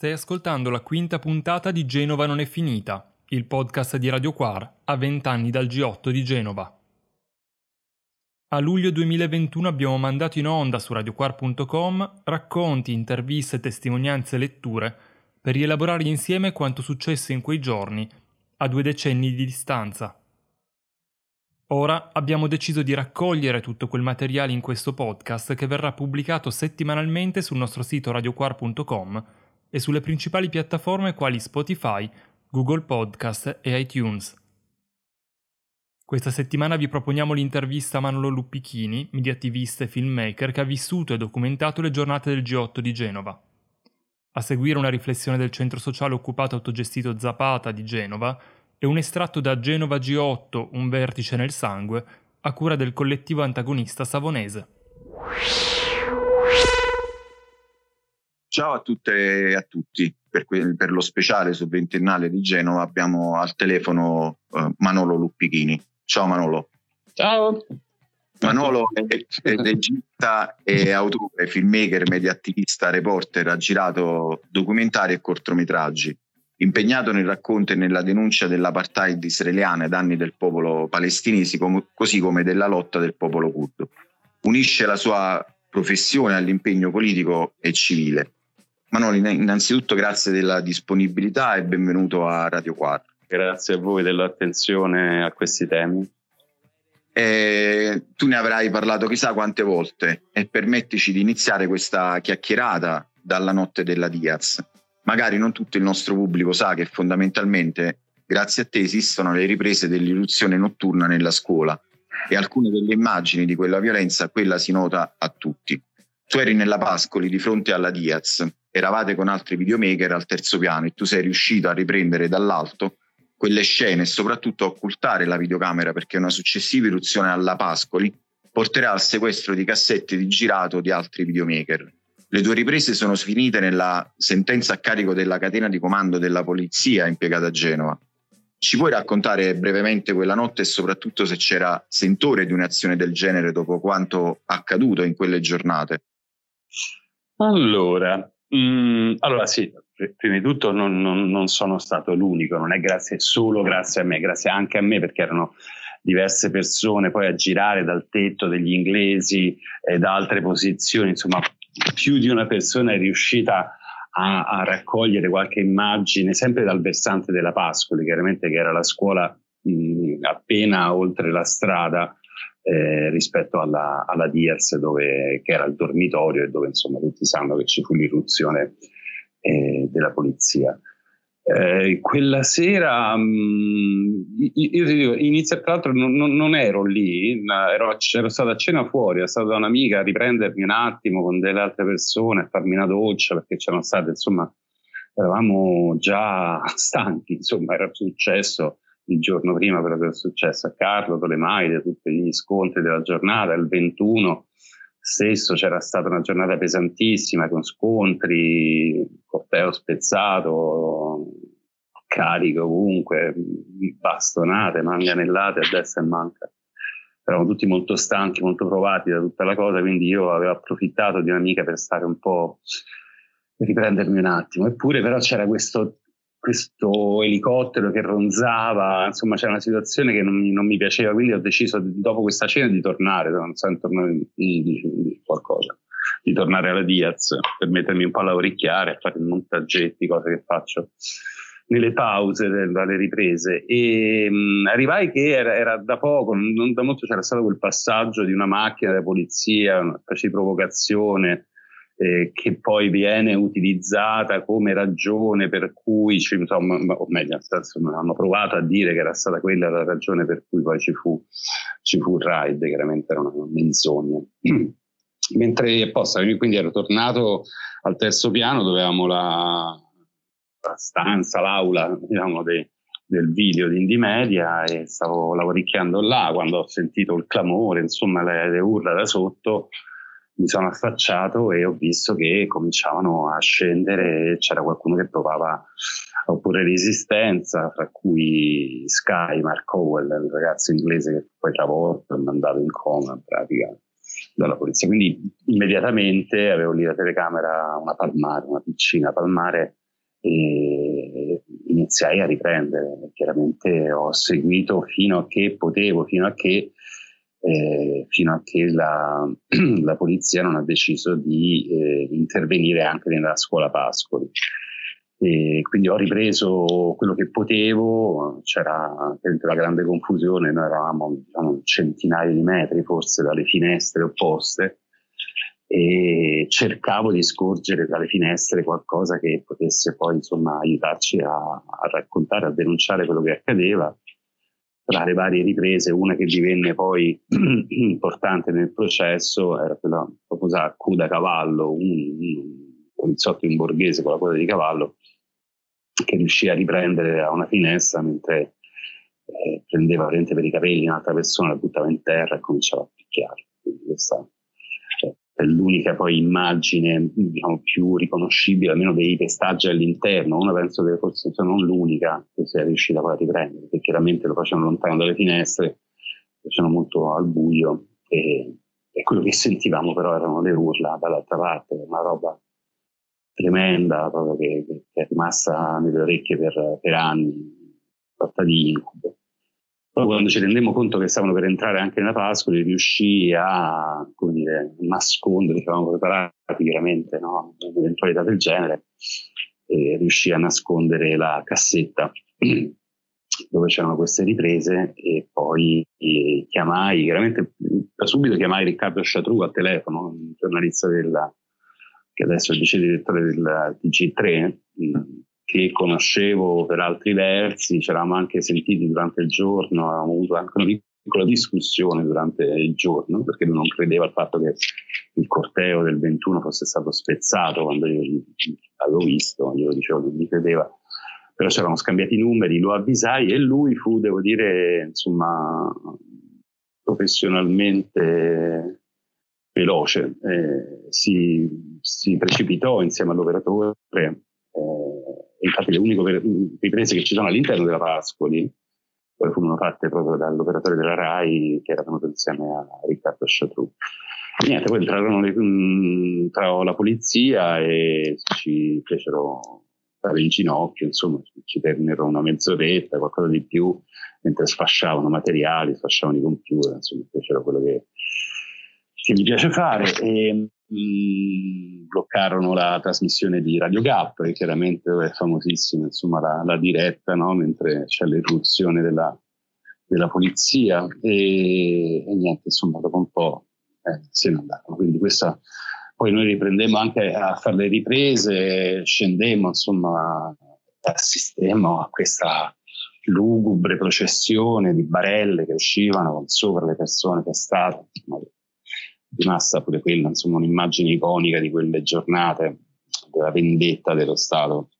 Stai ascoltando la quinta puntata di Genova non è finita, il podcast di Radio Quar a vent'anni dal G8 di Genova. A luglio 2021 abbiamo mandato in onda su radioquar.com racconti, interviste, testimonianze e letture per rielaborare insieme quanto successe in quei giorni, a due decenni di distanza. Ora abbiamo deciso di raccogliere tutto quel materiale in questo podcast che verrà pubblicato settimanalmente sul nostro sito radioquar.com e sulle principali piattaforme quali Spotify, Google Podcast e iTunes. Questa settimana vi proponiamo l'intervista a Manolo Luppichini, mediativista e filmmaker che ha vissuto e documentato le giornate del G8 di Genova. A seguire una riflessione del centro sociale occupato autogestito Zapata di Genova e un estratto da Genova G8, un vertice nel sangue, a cura del collettivo antagonista savonese. Ciao a tutte e a tutti. Per, que- per lo speciale sul ventennale di Genova abbiamo al telefono uh, Manolo Luppichini. Ciao Manolo. Ciao. Manolo è, è regista e autore, filmmaker, media attivista, reporter, ha girato documentari e cortometraggi. Impegnato nel racconto e nella denuncia dell'apartheid israeliana ai danni del popolo palestinese, com- così come della lotta del popolo curdo. Unisce la sua professione all'impegno politico e civile. Manoli, innanzitutto grazie della disponibilità e benvenuto a Radio 4. Grazie a voi dell'attenzione a questi temi. Eh, tu ne avrai parlato chissà quante volte e permettici di iniziare questa chiacchierata dalla notte della Diaz. Magari non tutto il nostro pubblico sa che fondamentalmente grazie a te esistono le riprese dell'irruzione notturna nella scuola e alcune delle immagini di quella violenza, quella si nota a tutti. Tu eri nella Pascoli di fronte alla Diaz eravate con altri videomaker al terzo piano e tu sei riuscito a riprendere dall'alto quelle scene e soprattutto a occultare la videocamera perché una successiva irruzione alla Pascoli porterà al sequestro di cassette di girato di altri videomaker. Le tue riprese sono finite nella sentenza a carico della catena di comando della polizia impiegata a Genova. Ci puoi raccontare brevemente quella notte e soprattutto se c'era sentore di un'azione del genere dopo quanto accaduto in quelle giornate? Allora, Mm, allora sì, prima di tutto non, non, non, sono stato l'unico, non è grazie solo grazie a me, grazie anche a me perché erano diverse persone poi a girare dal tetto degli inglesi e da altre posizioni, insomma più di una persona è riuscita a, a raccogliere qualche immagine sempre dal versante della Pascoli, chiaramente che era la scuola mh, appena oltre la strada eh, rispetto alla, alla Diaz dove, che era il dormitorio e dove insomma tutti sanno che ci fu l'irruzione eh, della polizia. Eh, quella sera mh, mm, io ti dico, inizio tra l'altro non, non, ero lì, ero, ero, stato a cena fuori, ero stato da un'amica a riprendermi un attimo con delle altre persone, a farmi una doccia perché c'erano state, insomma, eravamo già stanchi, insomma, era successo il giorno prima quello che è successo a Carlo Tolemaide, tutti gli scontri della giornata, il 21 stesso c'era stata una giornata pesantissima con scontri, corteo spezzato, carico ovunque, bastonate, manganellate a destra e manca. Eravamo tutti molto stanchi, molto provati da tutta la cosa, quindi io avevo approfittato di un'amica per stare un po' riprendermi un attimo. Eppure però c'era questo questo elicottero che ronzava, insomma c'era una situazione che non non mi piaceva, quindi ho deciso dopo questa cena di tornare, non so, tornare di, di, di, qualcosa, di tornare alla Diaz per mettermi un po' a lavoricchiare, a fare montaggetti, cose che faccio nelle pause dalle riprese. E mh, arrivai che era, era, da poco, non da molto c'era stato quel passaggio di una macchina della polizia, una specie di provocazione eh, che poi viene utilizzata come ragione per cui, insomma, o meglio, insomma, hanno provato a dire che era stata quella la ragione per cui poi ci fu, ci fu il raid, chiaramente era una menzogna. Mentre apposta, quindi ero tornato al terzo piano dove avevamo la, la stanza, l'aula, diciamo, dei, del video di Indie Media e stavo lavoricchiando là quando ho sentito il clamore, insomma, le, le urla da sotto mi sono affacciato e ho visto che cominciavano a scendere, c'era qualcuno che provava a opporre resistenza, fra cui Sky, Mark Howell, il ragazzo inglese che poi travolto e mandato in coma in pratica dalla polizia. Quindi immediatamente avevo lì la telecamera, una palmare, una piccina palmare e iniziai a riprendere. Chiaramente ho seguito fino a che potevo, fino a che, eh, fino a che la, la, polizia non ha deciso di eh, intervenire anche nella scuola Pascoli. E quindi ho ripreso quello che potevo, c'era la grande confusione, noi eravamo diciamo, centinaia di metri forse dalle finestre opposte e cercavo di scorgere dalle finestre qualcosa che potesse poi insomma aiutarci a, a raccontare, a denunciare quello che accadeva. Tra le varie riprese, una che divenne poi importante nel processo era quella famosa a coda cavallo, un, poliziotto in borghese con la coda di cavallo che riuscì a riprendere da una finestra mentre eh, prendeva per i capelli un'altra persona, la buttava in terra e cominciava a picchiare. Quindi questa l'unica poi immagine diciamo, più riconoscibile, almeno dei pestaggi all'interno. Una penso che forse sia non l'unica che sia riuscita poi a riprendere, perché chiaramente lo facevano lontano dalle finestre, lo facevano molto al buio e, e, quello che sentivamo però erano le urla dall'altra parte, una roba tremenda proprio che, che è rimasta nelle orecchie per, per anni, sorta di incubo. Poi quando ci rendemmo conto che stavano per entrare anche nella Pascoli, riuscì a dire, nascondere, eravamo preparati chiaramente no? un'eventualità del genere, e riuscì a nascondere la cassetta dove c'erano queste riprese e poi e chiamai, chiaramente da subito chiamai Riccardo Chatrou a telefono, un giornalista della, che adesso è vice direttore del TG3, che conoscevo per altri versi, ci eravamo anche sentiti durante il giorno, avevamo avuto anche una piccola discussione durante il giorno, perché lui non credeva al fatto che il corteo del 21 fosse stato spezzato quando io l'avevo visto, io dicevo che mi credeva, però ci eravamo scambiati i numeri, lo avvisai e lui fu, devo dire, insomma, professionalmente veloce, eh, si, si, precipitò insieme all'operatore infatti le uniche riprese che ci sono all'interno della Pascoli poi furono fatte proprio dall'operatore della RAI che era venuto insieme a Riccardo Chatrou. Niente, poi entrarono le, mh, entrò la polizia e ci fecero stare in ginocchio, insomma, ci tennero una mezz'oretta, qualcosa di più, mentre sfasciavano materiali, sfasciavano i computer, insomma, fecero quello che, che mi piace fare. E, mh, bloccarono la trasmissione di Radio Gap, che chiaramente è famosissima, insomma, la, la diretta, no? mentre c'è l'irruzione della, della polizia e, e, niente, insomma, dopo un po' eh, se ne andarono. Quindi questa, poi noi riprendemmo anche a fare le riprese, scendemmo, insomma, assistemmo a questa lugubre processione di barelle che uscivano sopra le persone pestate, rimasta pure quella, insomma, un'immagine iconica di quelle giornate della vendetta dello Stato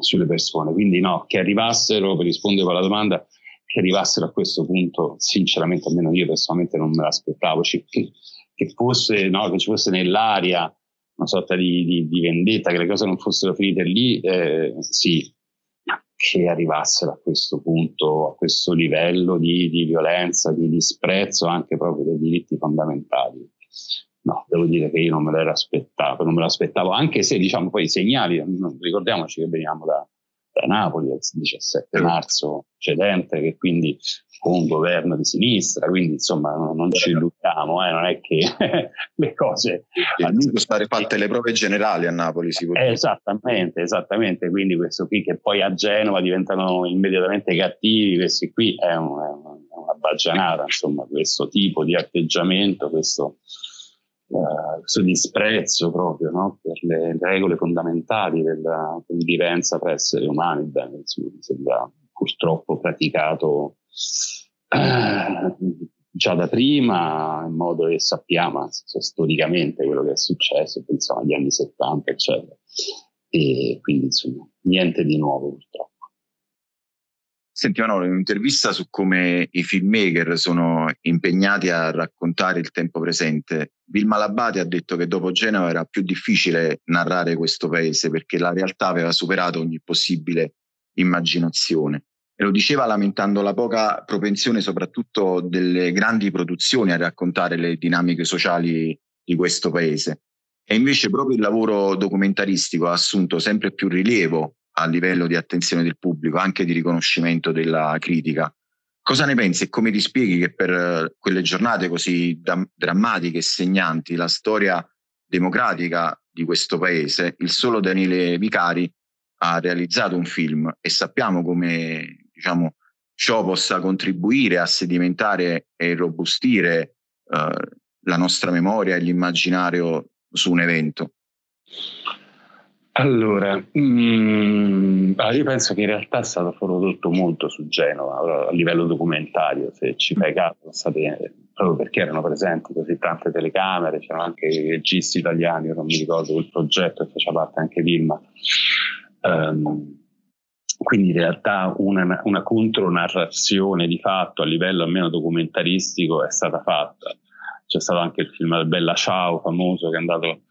sulle persone. Quindi no, che arrivassero, per rispondere alla domanda, che arrivassero a questo punto, sinceramente, almeno io personalmente non me l'aspettavo, che, che, fosse, no, che ci fosse nell'aria una sorta di, di, di, vendetta, che le cose non fossero finite lì, eh, sì, che arrivassero a questo punto, a questo livello di, di violenza, di disprezzo anche proprio dei diritti fondamentali. No, devo dire che io non me l'ero aspettato, non me l'aspettavo, anche se diciamo poi i segnali, ricordiamoci che veniamo da, da Napoli il 17 marzo precedente, che quindi con un governo di sinistra, quindi insomma non, non ci illudiamo, eh, non è che le cose... Sono state fatte le prove generali a Napoli, si può dire. Esattamente, esattamente, quindi questo qui che poi a Genova diventano immediatamente cattivi, questi qui è, un, è una baggianata, insomma, questo tipo di atteggiamento, questo... Questo disprezzo proprio no? per le regole fondamentali della convivenza tra esseri umani, bene, sembra purtroppo praticato eh, già da prima, in modo che sappiamo storicamente quello che è successo, pensiamo agli anni 70, eccetera. E quindi, insomma, niente di nuovo purtroppo. Senti Manolo, in un'intervista su come i filmmaker sono impegnati a raccontare il tempo presente, Vilma Labate ha detto che dopo Genova era più difficile narrare questo paese perché la realtà aveva superato ogni possibile immaginazione e lo diceva lamentando la poca propensione soprattutto delle grandi produzioni a raccontare le dinamiche sociali di questo paese. E invece proprio il lavoro documentaristico ha assunto sempre più rilievo a livello di attenzione del pubblico, anche di riconoscimento della critica. Cosa ne pensi e come ti spieghi che per quelle giornate così da- drammatiche e segnanti la storia democratica di questo paese, il solo Daniele Vicari ha realizzato un film e sappiamo come diciamo, ciò possa contribuire a sedimentare e robustire eh, la nostra memoria e l'immaginario su un evento? Allora, mm, io penso che in realtà è stato prodotto molto su Genova a livello documentario, se ci fai caso, state, proprio perché erano presenti così tante telecamere, c'erano anche i registi italiani, io non mi ricordo quel progetto che faceva parte anche Vilma. Um, quindi in realtà una, una contronarrazione di fatto a livello almeno documentaristico è stata fatta. C'è stato anche il film Bella Ciao famoso che è andato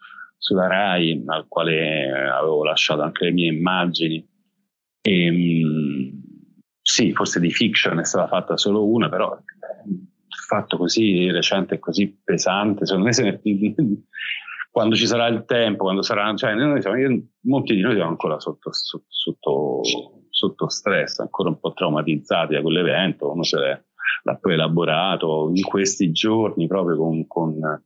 sulla RAI, al quale avevo lasciato anche le mie immagini. E, ehm, sì, forse di fiction è stata fatta solo una, però fatto così recente e così pesante, secondo me se ne, quando ci sarà il tempo, quando sarà, cioè, noi siamo, io, molti di noi siamo ancora sotto, sotto, sotto, sotto, stress, ancora un po' traumatizzati da quell'evento, uno se l'ha poi elaborato in questi giorni proprio con, con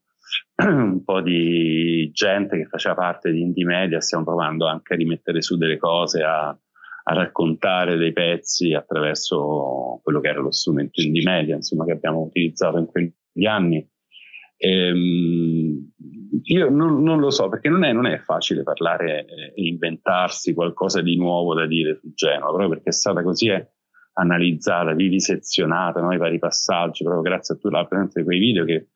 un po' di gente che faceva parte di Indie Media, stiamo provando anche a rimettere su delle cose, a, a raccontare dei pezzi attraverso quello che era lo strumento Indie Media, insomma, che abbiamo utilizzato in quegli anni. Ehm, io non, non, lo so, perché non è, non è facile parlare e inventarsi qualcosa di nuovo da dire su Genova, proprio perché è stata così analizzata, vivisezionata, no? i vari passaggi, proprio grazie a tutta la presenza di quei video che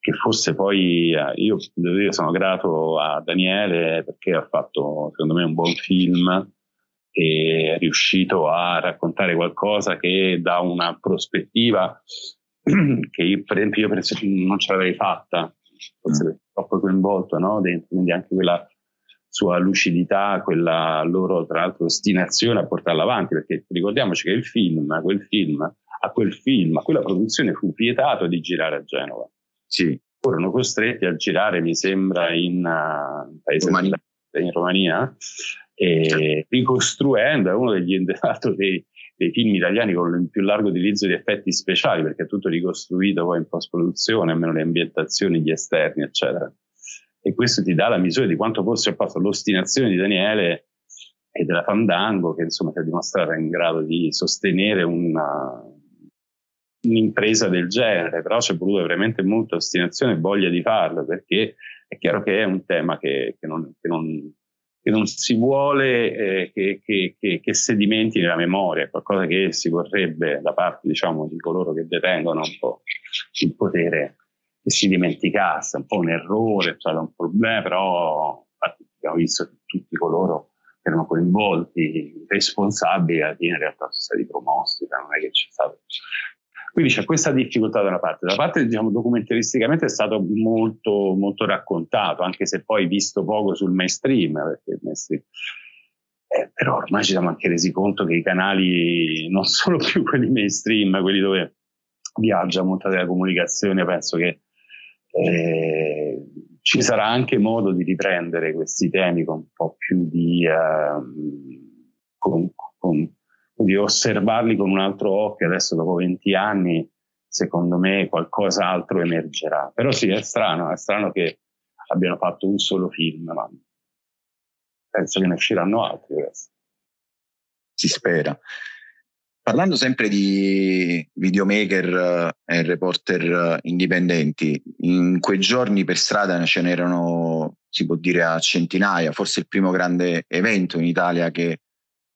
che fosse poi, eh, io, io sono grato a Daniele perché ha fatto secondo me un buon film e è riuscito a raccontare qualcosa che da una prospettiva che io per esempio io non ce l'avrei fatta, forse mm. troppo coinvolto no? dentro, quindi anche quella sua lucidità, quella loro tra l'altro ostinazione a portarla avanti, perché ricordiamoci che il film, quel film, a quel film, a quella produzione fu vietato di girare a Genova sì. Furono costretti a girare, mi sembra, in, uh, paese Romania. in Romania, e ricostruendo, è uno degli dei, dei film italiani con il più largo utilizzo di effetti speciali, perché è tutto ricostruito poi in post-produzione, almeno le ambientazioni, gli esterni, eccetera. E questo ti dà la misura di quanto fosse appunto l'ostinazione di Daniele e della Fandango, che insomma si è dimostrata in grado di sostenere una, un'impresa del genere, però c'è voluta veramente molta ostinazione e voglia di farlo, perché è chiaro che è un tema che, che, non, che, non, che non, si vuole eh, che, sedimenti nella memoria, è qualcosa che si vorrebbe da parte diciamo, di coloro che detengono un po' il potere che si dimenticasse, un po' un errore, cioè un problema, però abbiamo visto che tutti coloro che erano coinvolti, responsabili, alla fine in realtà sono stati promossi, cioè non è che c'è stato quindi c'è questa difficoltà da una parte. Da parte, diciamo, documentaristicamente è stato molto, molto raccontato, anche se poi visto poco sul mainstream, perché il mainstream eh, però ormai ci siamo anche resi conto che i canali non sono più quelli mainstream, quelli dove viaggia molta della comunicazione, penso che eh, ci sarà anche modo di riprendere questi temi con un po' più di eh, con, con, di osservarli con un altro occhio adesso dopo 20 anni secondo me qualcos'altro emergerà però sì è strano è strano che abbiano fatto un solo film ma penso che ne usciranno altri adesso. si spera Parlando sempre di videomaker eh, e reporter eh, indipendenti, in quei giorni per strada ce n'erano, si può dire, a centinaia, forse il primo grande evento in Italia che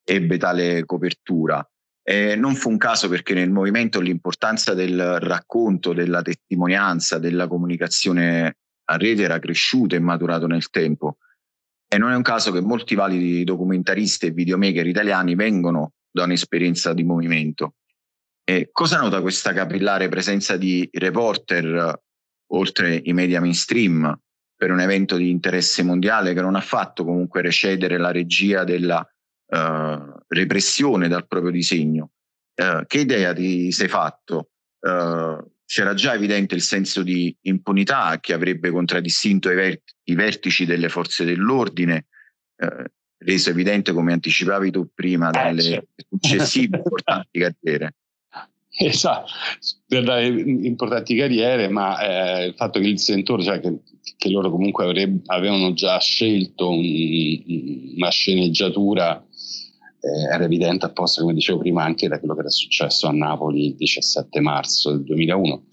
ebbe tale copertura. E non fu un caso perché nel movimento l'importanza del racconto, della testimonianza, della comunicazione a rete era cresciuta e maturato nel tempo. E non è un caso che molti validi documentaristi e videomaker italiani vengono da un'esperienza di movimento. E cosa nota questa capillare presenza di reporter oltre i media mainstream per un evento di interesse mondiale che non ha fatto comunque recedere la regia della eh, repressione dal proprio disegno. Eh, che idea ti sei fatto? Eh, c'era già evidente il senso di impunità che avrebbe contraddistinto i, ver- i vertici delle forze dell'ordine, eh, reso evidente, come anticipavi tu prima, dalle eh, certo. successive importanti carriere. Esatto, delle importanti carriere, ma eh, il fatto che il sentore, cioè che, che loro comunque avrebbe, avevano già scelto un, una sceneggiatura eh, era evidente apposta, come dicevo prima, anche da quello che era successo a Napoli il 17 marzo del 2001.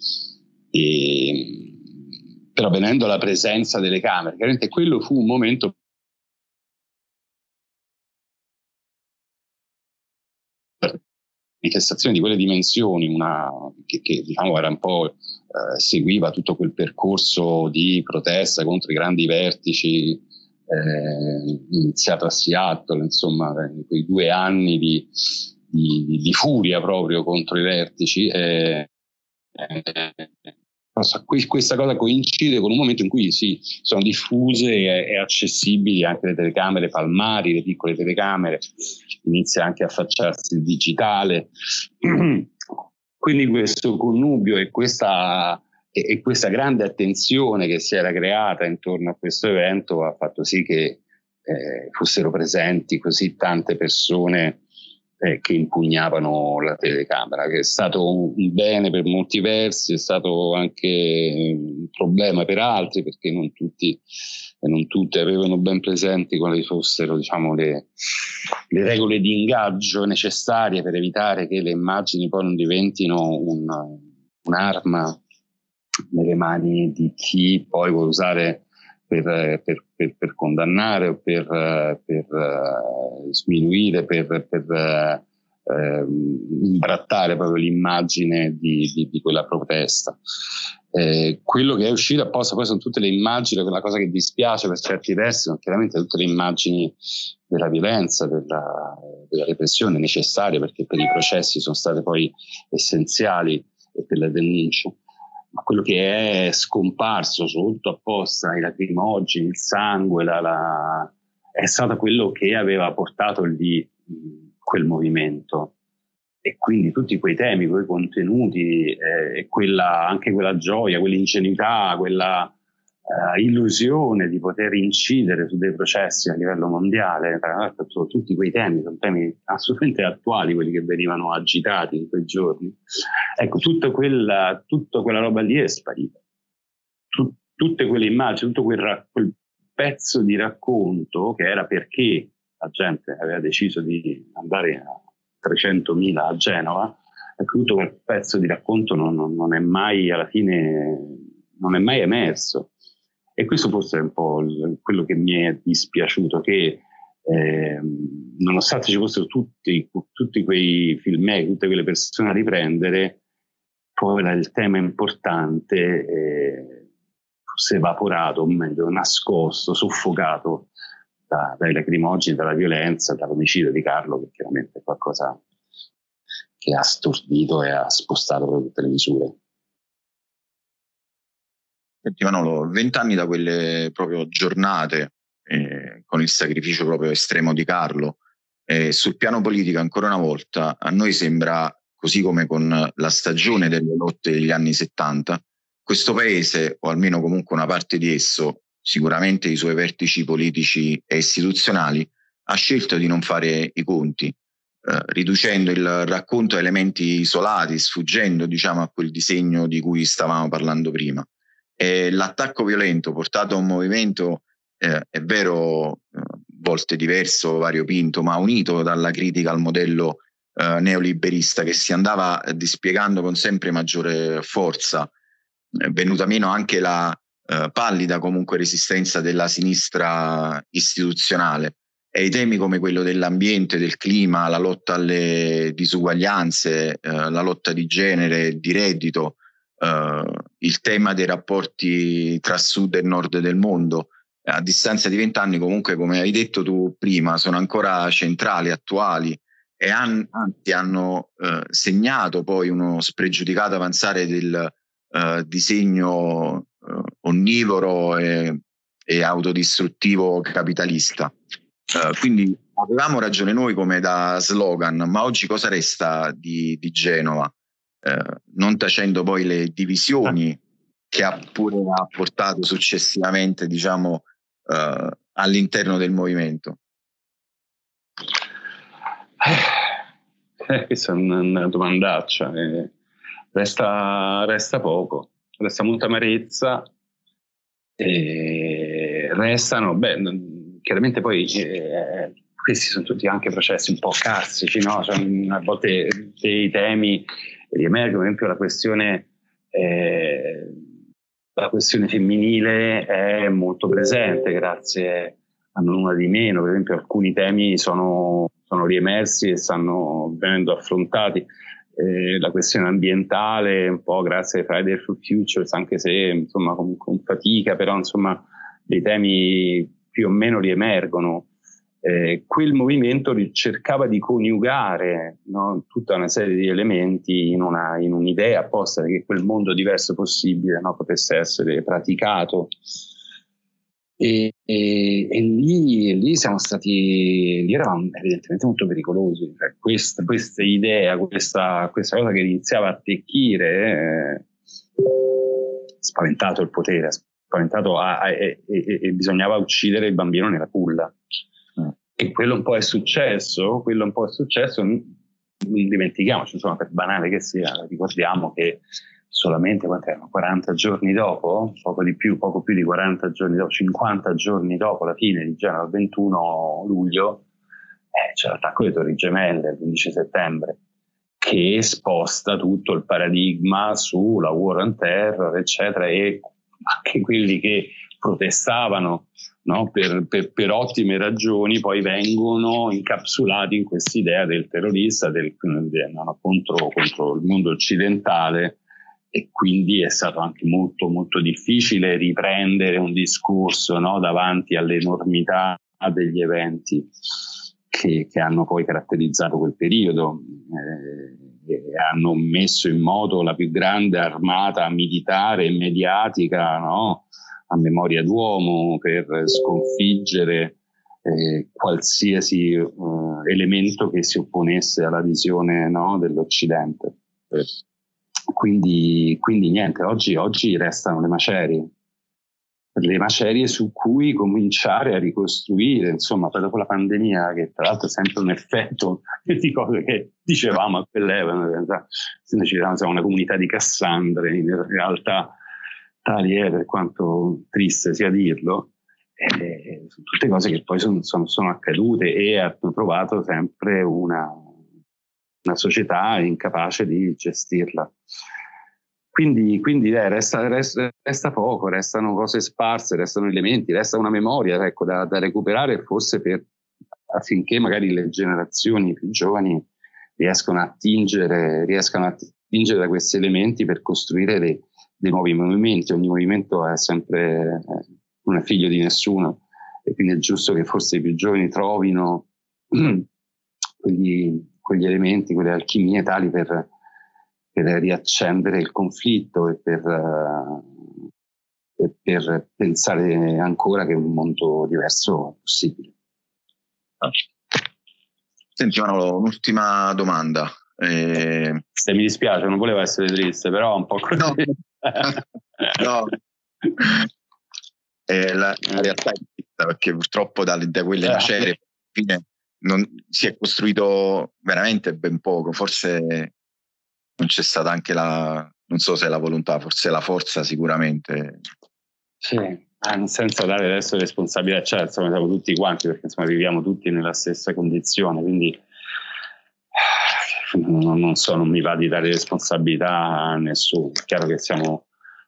E, però venendo alla presenza delle camere, chiaramente quello fu un momento manifestazione di quelle dimensioni, una, che, che diciamo era un po' eh, seguiva tutto quel percorso di protesta contro i grandi vertici eh, iniziato a Seattle, insomma, quei due anni di, di, di furia proprio contro i vertici. Eh, eh, questa cosa coincide con un momento in cui sì, sono diffuse e, accessibili anche le telecamere palmari, le piccole telecamere, inizia anche a affacciarsi il digitale. Quindi questo connubio e questa e, e, questa grande attenzione che si era creata intorno a questo evento ha fatto sì che eh, fossero presenti così tante persone eh, che impugnavano la telecamera, che è stato un, bene per molti versi, è stato anche un problema per altri perché non tutti e non tutti avevano ben presenti quali fossero diciamo, le, le, regole di ingaggio necessarie per evitare che le immagini poi non diventino un, un'arma nelle mani di chi poi vuole usare per, per, per, per condannare o per, uh, sminuire, per, uh, imbrattare proprio l'immagine di, di, di quella protesta. Eh, quello che è uscito apposta poi sono tutte le immagini, quella cosa che dispiace per certi versi, sono chiaramente tutte le immagini della violenza, della, della repressione necessarie perché per i processi sono state poi essenziali e per le denunce ma quello che è scomparso sotto apposta, i lacrimogeni, il sangue, la, la, è stato quello che aveva portato lì quel movimento. E quindi tutti quei temi, quei contenuti, eh, quella, anche quella gioia, quell'ingenuità, quella, uh, illusione di poter incidere su dei processi a livello mondiale, tra l'altro tutti quei temi sono temi assolutamente attuali, quelli che venivano agitati in quei giorni. Ecco, tutta quella, tutta quella roba lì è sparita. Tut, tutte quelle immagini, tutto quel, quel pezzo di racconto che era perché la gente aveva deciso di andare a 300.000 a Genova, ecco, tutto quel pezzo di racconto non, non, non, è mai alla fine non è mai emerso. E questo forse è un po' quello che mi è dispiaciuto, che eh, nonostante ci fossero tutti, tutti quei film, tutte quelle persone a riprendere, poi il tema importante eh, fosse evaporato, o meglio, nascosto, soffocato da, dai lacrimogeni, dalla violenza, dall'omicidio di Carlo, che chiaramente è qualcosa che ha stordito e ha spostato proprio tutte le misure. Senti Manolo, vent'anni da quelle proprio giornate eh, con il sacrificio proprio estremo di Carlo. Eh, sul piano politico, ancora una volta, a noi sembra, così come con la stagione delle lotte degli anni 70, questo paese, o almeno comunque una parte di esso, sicuramente i suoi vertici politici e istituzionali, ha scelto di non fare i conti, eh, riducendo il racconto a elementi isolati, sfuggendo diciamo, a quel disegno di cui stavamo parlando prima. E l'attacco violento portato a un movimento, eh, è vero, eh, volte diverso, variopinto, ma unito dalla critica al modello eh, neoliberista che si andava dispiegando con sempre maggiore forza, è venuta meno anche la eh, pallida comunque resistenza della sinistra istituzionale. E i temi come quello dell'ambiente, del clima, la lotta alle disuguaglianze, eh, la lotta di genere, di reddito, uh, il tema dei rapporti tra sud e nord del mondo a distanza di vent'anni comunque come hai detto tu prima sono ancora centrali, attuali e han, anzi hanno uh, segnato poi uno spregiudicato avanzare del uh, disegno onnivoro e, e, autodistruttivo capitalista. quindi avevamo ragione noi come da slogan, ma oggi cosa resta di, di Genova? Eh, non tacendo poi le divisioni che ha pure ha portato successivamente, diciamo, eh, all'interno del movimento? Eh, questa è una domandaccia. Eh, resta, resta, poco, resta molta amarezza. E restano, beh, chiaramente poi eh, questi sono tutti anche processi un po' classici, no? Cioè, a volte dei temi riemergono, per esempio la questione, eh, la questione femminile è molto presente grazie a nulla di meno, per esempio alcuni temi sono, sono riemersi e stanno venendo affrontati. Eh, la questione ambientale, un po' grazie ai Friday for Futures, anche se insomma con, con fatica, però insomma dei temi più o meno riemergono eh, quel movimento cercava di coniugare no, tutta una serie di elementi in, una, in, un'idea apposta che quel mondo diverso possibile no, potesse essere praticato. E, e, e lì, lì, siamo stati, lì eravamo evidentemente molto pericolosi. Cioè, questa, questa, idea, questa, questa, cosa che iniziava a attecchire, eh, spaventato il potere, spaventato a, a, e, e bisognava uccidere il bambino nella culla. E quello un po' è successo, quello un po' è successo, non dimentichiamoci, insomma, per banale che sia, ricordiamo che solamente erano, 40 giorni dopo, poco di più, poco più di 40 giorni dopo, 50 giorni dopo la fine di Genova, il 21 luglio, eh, c'è l'attacco delle Torri Gemelle il 15 settembre, che sposta tutto il paradigma sulla war on terror, eccetera, e anche quelli che protestavano no? per, per, per, ottime ragioni, poi vengono incapsulati in questa idea del terrorista, del, no, contro, contro il mondo occidentale. E quindi è stato anche molto molto difficile riprendere un discorso no, davanti all'enormità degli eventi che, che, hanno poi caratterizzato quel periodo eh, e hanno messo in moto la più grande armata militare e mediatica no, a memoria d'uomo per sconfiggere eh, qualsiasi eh, elemento che si opponesse alla visione no, dell'Occidente. Quindi, quindi niente, oggi, oggi restano le macerie, le macerie su cui cominciare a ricostruire, insomma, poi dopo la pandemia, che tra l'altro è sempre un effetto di cose che dicevamo a quell'epoca, in realtà, se noi ci siamo una comunità di Cassandre, in realtà tali è, per quanto triste sia dirlo, eh, sono tutte cose che poi sono, sono, sono accadute e hanno trovato sempre una, una società incapace di gestirla. Quindi, quindi eh, resta, resta, resta, poco, restano cose sparse, restano elementi, resta una memoria ecco, da, da, recuperare forse per, affinché magari le generazioni più giovani riescano a attingere, riescano a attingere da questi elementi per costruire dei, dei nuovi movimenti, ogni movimento è sempre, eh, non è figlio di nessuno e quindi è giusto che forse i più giovani trovino quegli, quegli elementi, quelle alchimie tali per, per riaccendere il conflitto e per, uh, e per, pensare ancora che un mondo diverso è possibile. Senti Manolo, un'ultima domanda. Eh... Se mi dispiace, non volevo essere triste, però un po' così. No, no. Eh, la, la, realtà è questa, perché purtroppo da, da quelle eh. macerie fine non, si è costruito veramente ben poco. Forse non c'è stata anche la, non so se la volontà, forse la forza sicuramente. Sì, eh, senza dare adesso responsabilità, cioè insomma siamo tutti quanti perché insomma viviamo tutti nella stessa condizione, quindi non, non, so, non mi va di dare responsabilità a nessuno. È chiaro che siamo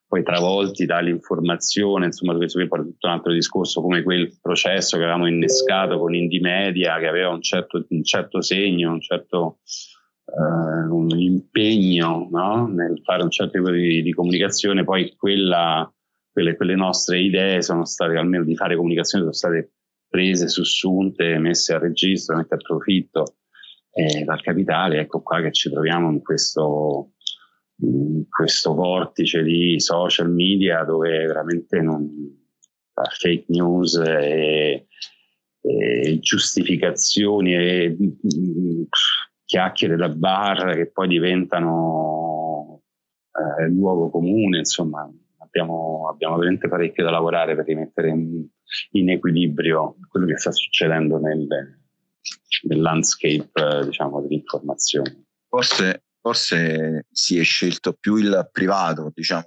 poi travolti dall'informazione, insomma, dove si poi tutto un altro discorso come quel processo che avevamo innescato con Indie Media, che aveva un certo, un certo segno, un certo uh, un impegno no? nel fare un certo tipo di, di comunicazione, poi quella, quelle, quelle, nostre idee sono state, almeno di fare comunicazione, sono state prese, sussunte, messe a registro, messe a profitto eh, dal capitale, ecco qua che ci troviamo in questo, in questo vortice di social media dove veramente non, fake news e, e giustificazioni e mh, chiacchiere da bar che poi diventano eh, luogo comune, insomma, abbiamo, abbiamo, veramente parecchio da lavorare per rimettere in, in equilibrio quello che sta succedendo nel, nel landscape eh, diciamo, dell'informazione. Forse, forse si è scelto più il privato, diciamo,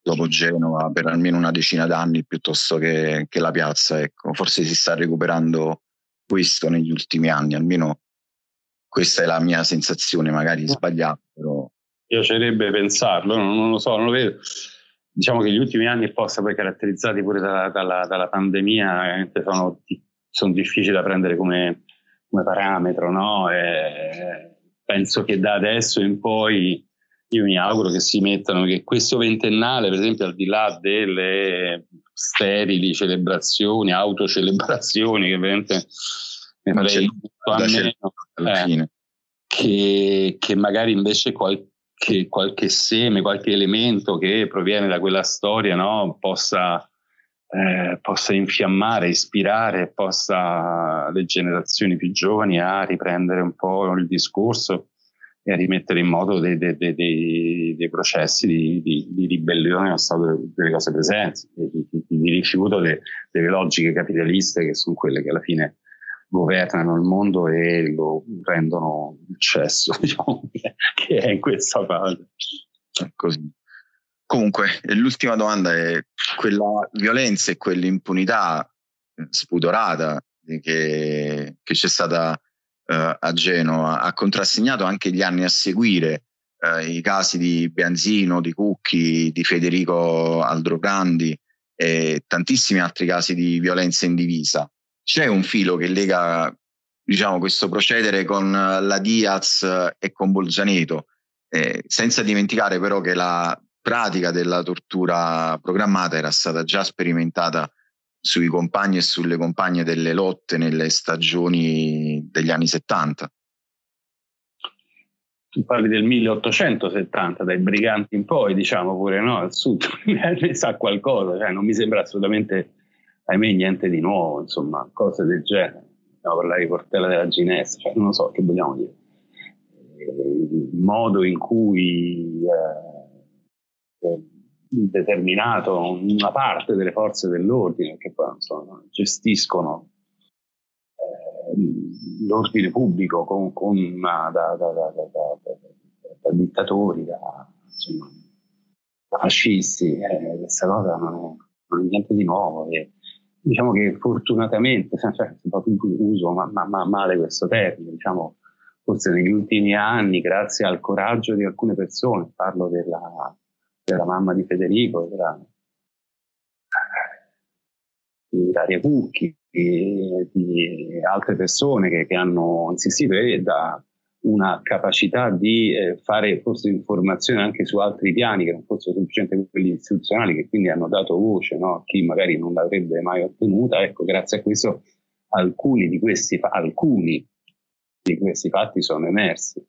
dopo Genova per almeno una decina d'anni piuttosto che, che la piazza. Ecco. Forse si sta recuperando questo negli ultimi anni, almeno questa è la mia sensazione, magari sbagliata, però... Piacerebbe pensarlo, non, non lo so, non lo vedo. Diciamo che gli ultimi anni possa poi caratterizzati pure dalla, dalla, dalla pandemia, sono, sono, difficili da prendere come, come parametro, no? Penso che da adesso in poi io mi auguro che si mettano che questo ventennale, per esempio, al di là delle sterili celebrazioni, autocelebrazioni, che veramente mi farei a meno, eh, che, che, magari invece qualche, qualche, seme, qualche elemento che proviene da quella storia no, possa, eh, possa infiammare, ispirare, possa le generazioni più giovani a riprendere un po' il discorso e a rimettere in moto dei, dei, dei, dei processi di, di, di, ribellione allo stato delle cose presenti, di, di rifiuto delle logiche capitaliste che sono quelle che alla fine governano il mondo e lo rendono il cesso, diciamo, che è in questa fase. Così. Comunque, l'ultima domanda è quella violenza e quell'impunità spudorata che, che c'è stata eh, a Genova, ha contrassegnato anche gli anni a seguire eh, i casi di Bianzino, di Cucchi, di Federico Aldrobrandi e tantissimi altri casi di violenza in divisa. C'è un filo che lega diciamo, questo procedere con la Diaz e con Bolzaneto, eh, senza dimenticare però che la pratica della tortura programmata era stata già sperimentata sui compagni e sulle compagne delle lotte nelle stagioni degli anni 70. Tu parli del 1870, dai briganti in poi, diciamo pure, no? Al sud ne sa qualcosa, cioè non mi sembra assolutamente, ahimè, niente di nuovo, insomma, cose del genere. A parlare di Portella della Ginestra, cioè non so che vogliamo dire. Il modo in cui eh, determinato una parte delle forze dell'ordine che poi insomma, gestiscono eh, l'ordine pubblico con, con una, da, da, da, da, dittatori, da, insomma, fascisti, eh, questa cosa non è, non è, niente di nuovo. E, diciamo che fortunatamente, cioè, uso ma, ma, ma male questo termine, diciamo, forse negli ultimi anni, grazie al coraggio di alcune persone, parlo della della mamma di Federico, della, di Daria Cucchi, di, di altre persone che, che, hanno insistito e da una capacità di eh, fare forse informazione anche su altri piani che non fossero semplicemente quelli istituzionali che quindi hanno dato voce no, a chi magari non l'avrebbe mai ottenuta. Ecco, grazie a questo alcuni di questi, alcuni di questi fatti sono emersi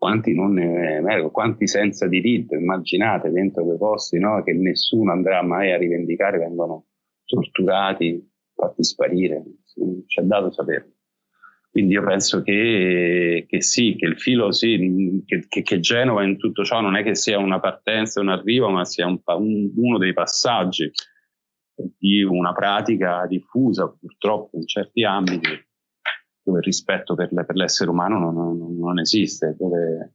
quanti non emergono, quanti senza diritto, immaginate dentro quei posti no, che nessuno andrà mai a rivendicare, vengono torturati, fatti sparire, ci è dato saperlo. Quindi io penso che, che sì, che il filo sì, che, che, che, Genova in tutto ciò non è che sia una partenza, un arrivo, ma sia un, un, uno dei passaggi di una pratica diffusa purtroppo in certi ambiti dove il rispetto per, per l'essere umano non, non, non esiste, dove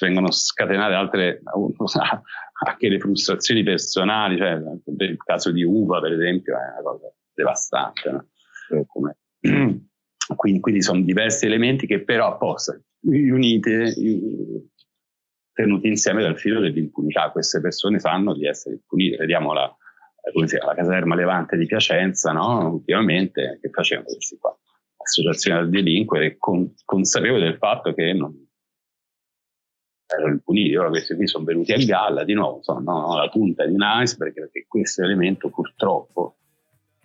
vengono scatenate altre, anche le frustrazioni personali, cioè il caso di Uva per esempio è una cosa devastante. No? Come, quindi, quindi, sono diversi elementi che però apposta riunite, tenuti insieme dal filo dell'impunità. Queste persone sanno di essere punite. Vediamo la, la caserma Levante di Piacenza, no? ultimamente, che facevano questi qua associazione a delinquere, con, consapevole del fatto che non erano impuniti. Ora questi qui sono venuti a galla, di nuovo sono no, la punta di un iceberg, perché questo elemento purtroppo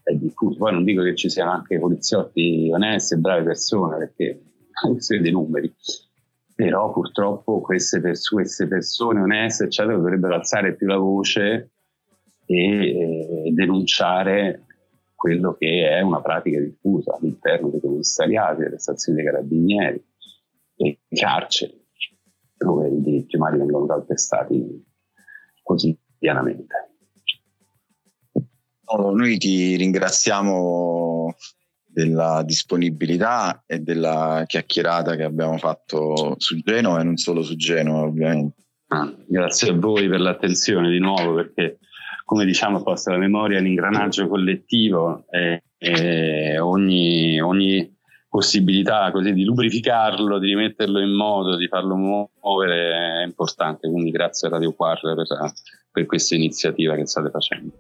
è diffuso. Poi non dico che ci siano anche poliziotti onesti e brave persone, perché questi dei numeri, però purtroppo queste, pers- queste persone oneste, eccetera, dovrebbero alzare più la voce e, e denunciare quello che è una pratica diffusa all'interno dei commissariati, delle stazioni dei carabinieri e carceri. dove i diritti umani vengono calpestati quotidianamente. noi ti ringraziamo della disponibilità e della chiacchierata che abbiamo fatto su Genova e non solo su Genova ovviamente. Ah, grazie a voi per l'attenzione di nuovo perché come diciamo forse la memoria è l'ingranaggio collettivo e, e ogni, ogni, possibilità così di lubrificarlo, di rimetterlo in modo, di farlo muovere è importante. Quindi grazie a Radio Quarle per, per questa iniziativa che state facendo.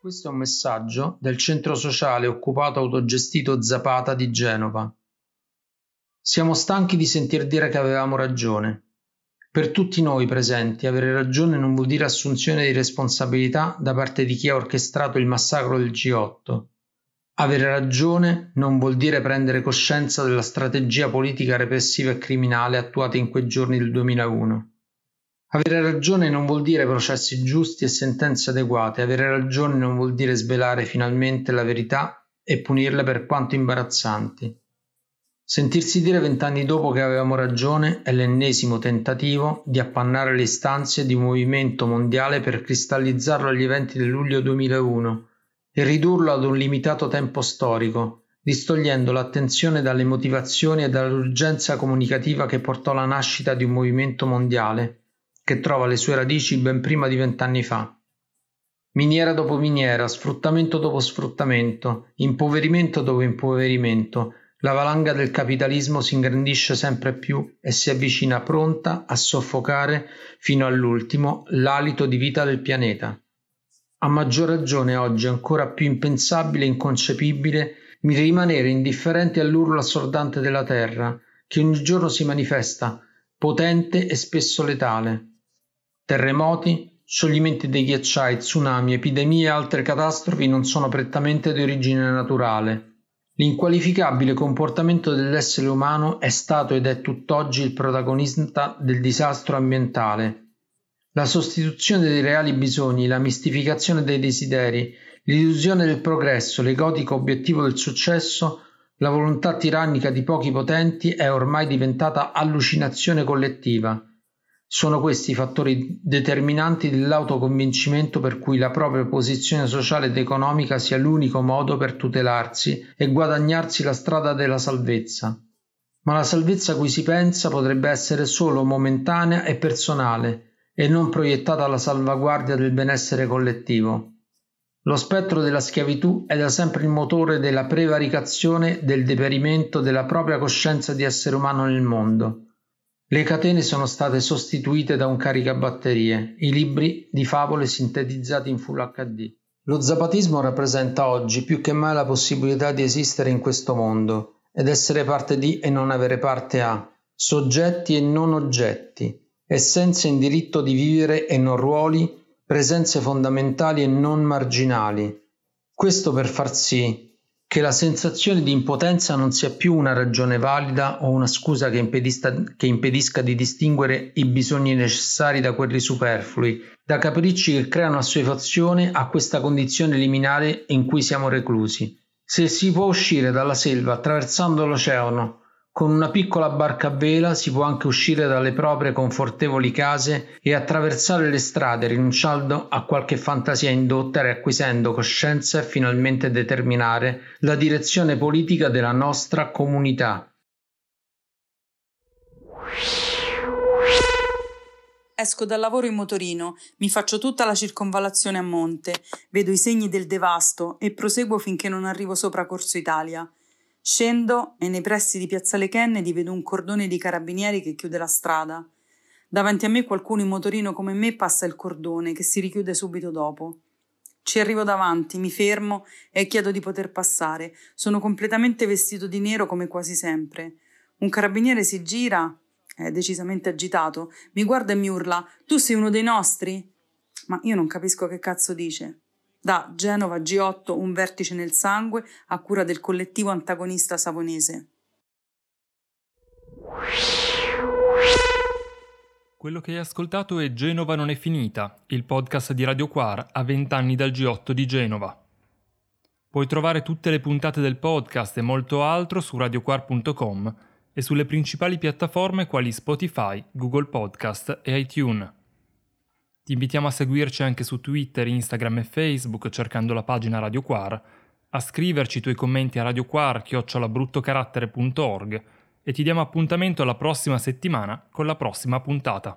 Questo è un messaggio del centro sociale occupato autogestito Zapata di Genova. Siamo stanchi di sentir dire che avevamo ragione. Per tutti noi presenti, avere ragione non vuol dire assunzione di responsabilità da parte di chi ha orchestrato il massacro del G8. Avere ragione non vuol dire prendere coscienza della strategia politica repressiva e criminale attuata in quei giorni del 2001. Avere ragione non vuol dire processi giusti e sentenze adeguate, avere ragione non vuol dire svelare finalmente la verità e punirle per quanto imbarazzanti. Sentirsi dire vent'anni dopo che avevamo ragione è l'ennesimo tentativo di appannare le istanze di un movimento mondiale per cristallizzarlo agli eventi del luglio 2001 e ridurlo ad un limitato tempo storico, distogliendo l'attenzione dalle motivazioni e dall'urgenza comunicativa che portò alla nascita di un movimento mondiale, che trova le sue radici ben prima di vent'anni fa. Miniera dopo miniera, sfruttamento dopo sfruttamento, impoverimento dopo impoverimento, la valanga del capitalismo si ingrandisce sempre più e si avvicina pronta a soffocare fino all'ultimo l'alito di vita del pianeta. A maggior ragione oggi è ancora più impensabile e inconcepibile rimanere indifferenti all'urlo assordante della terra, che ogni giorno si manifesta, potente e spesso letale. Terremoti, scioglimenti dei ghiacciai, tsunami, epidemie e altre catastrofi non sono prettamente di origine naturale, L'inqualificabile comportamento dell'essere umano è stato ed è tutt'oggi il protagonista del disastro ambientale. La sostituzione dei reali bisogni, la mistificazione dei desideri, l'illusione del progresso, l'egotico obiettivo del successo, la volontà tirannica di pochi potenti è ormai diventata allucinazione collettiva. Sono questi i fattori determinanti dell'autoconvincimento per cui la propria posizione sociale ed economica sia l'unico modo per tutelarsi e guadagnarsi la strada della salvezza. Ma la salvezza a cui si pensa potrebbe essere solo momentanea e personale e non proiettata alla salvaguardia del benessere collettivo. Lo spettro della schiavitù è da sempre il motore della prevaricazione del deperimento della propria coscienza di essere umano nel mondo le catene sono state sostituite da un caricabatterie, i libri di favole sintetizzati in Full HD. Lo zapatismo rappresenta oggi più che mai la possibilità di esistere in questo mondo ed essere parte di e non avere parte a, soggetti e non oggetti, essenze in diritto di vivere e non ruoli, presenze fondamentali e non marginali. Questo per far sì che la sensazione di impotenza non sia più una ragione valida o una scusa che che impedisca di distinguere i bisogni necessari da quelli superflui, da capricci che creano assuefazione a questa condizione liminale in cui siamo reclusi. Se si può uscire dalla selva attraversando l'oceano con una piccola barca a vela si può anche uscire dalle proprie confortevoli case e attraversare le strade rinunciando a qualche fantasia indotta e acquisendo coscienza e finalmente determinare la direzione politica della nostra comunità. Esco dal lavoro in motorino, mi faccio tutta la circonvallazione a monte, vedo i segni del devasto e proseguo finché non arrivo sopra Corso Italia. Scendo e nei pressi di Piazzale Kennedy vedo un cordone di carabinieri che chiude la strada. Davanti a me qualcuno in motorino come me passa il cordone che si richiude subito dopo. Ci arrivo davanti, mi fermo e chiedo di poter passare. Sono completamente vestito di nero come quasi sempre. Un carabiniere si gira, è decisamente agitato, mi guarda e mi urla: Tu sei uno dei nostri? Ma io non capisco che cazzo dice. Da Genova G8 un vertice nel sangue a cura del collettivo antagonista savonese. Quello che hai ascoltato è Genova non è finita, il podcast di Radio Quar a 20 anni dal G8 di Genova. Puoi trovare tutte le puntate del podcast e molto altro su radioquar.com e sulle principali piattaforme quali Spotify, Google Podcast e iTunes. Ti invitiamo a seguirci anche su Twitter, Instagram e Facebook cercando la pagina Radio Quar, a scriverci i tuoi commenti a radioquar.org e ti diamo appuntamento alla prossima settimana con la prossima puntata.